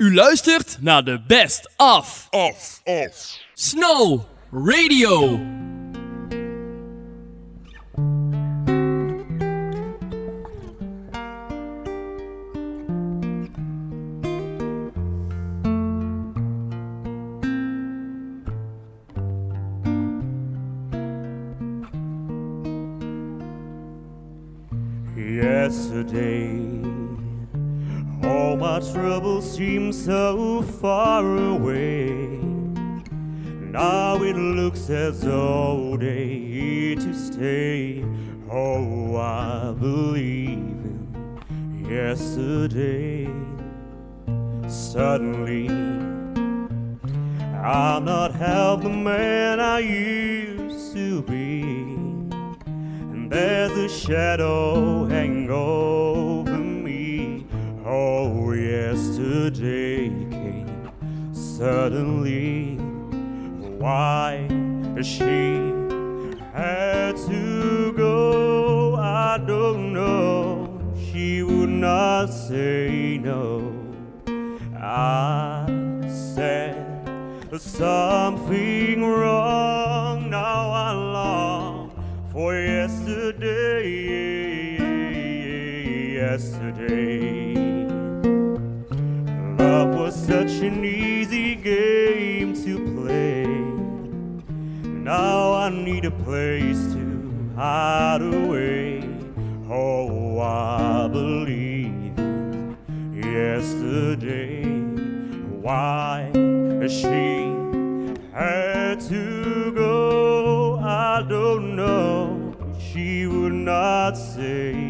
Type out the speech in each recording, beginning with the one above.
U luistert naar de Best Of Off, off. Snow Radio. Yesterday, all my troubles seem so far away. Now it looks as though they're here to stay. Oh, I believe in yesterday. Suddenly, I'm not half the man I used to be. And there's a shadow hanging over. Oh, yesterday came suddenly. Why she had to go, I don't know. She would not say no. I said something wrong. Now I long for yesterday. Yesterday, love was such an easy game to play. Now I need a place to hide away. Oh, I believe yesterday. Why she had to go, I don't know. She would not say.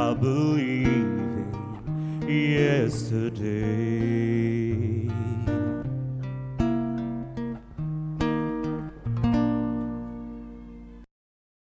yesterday.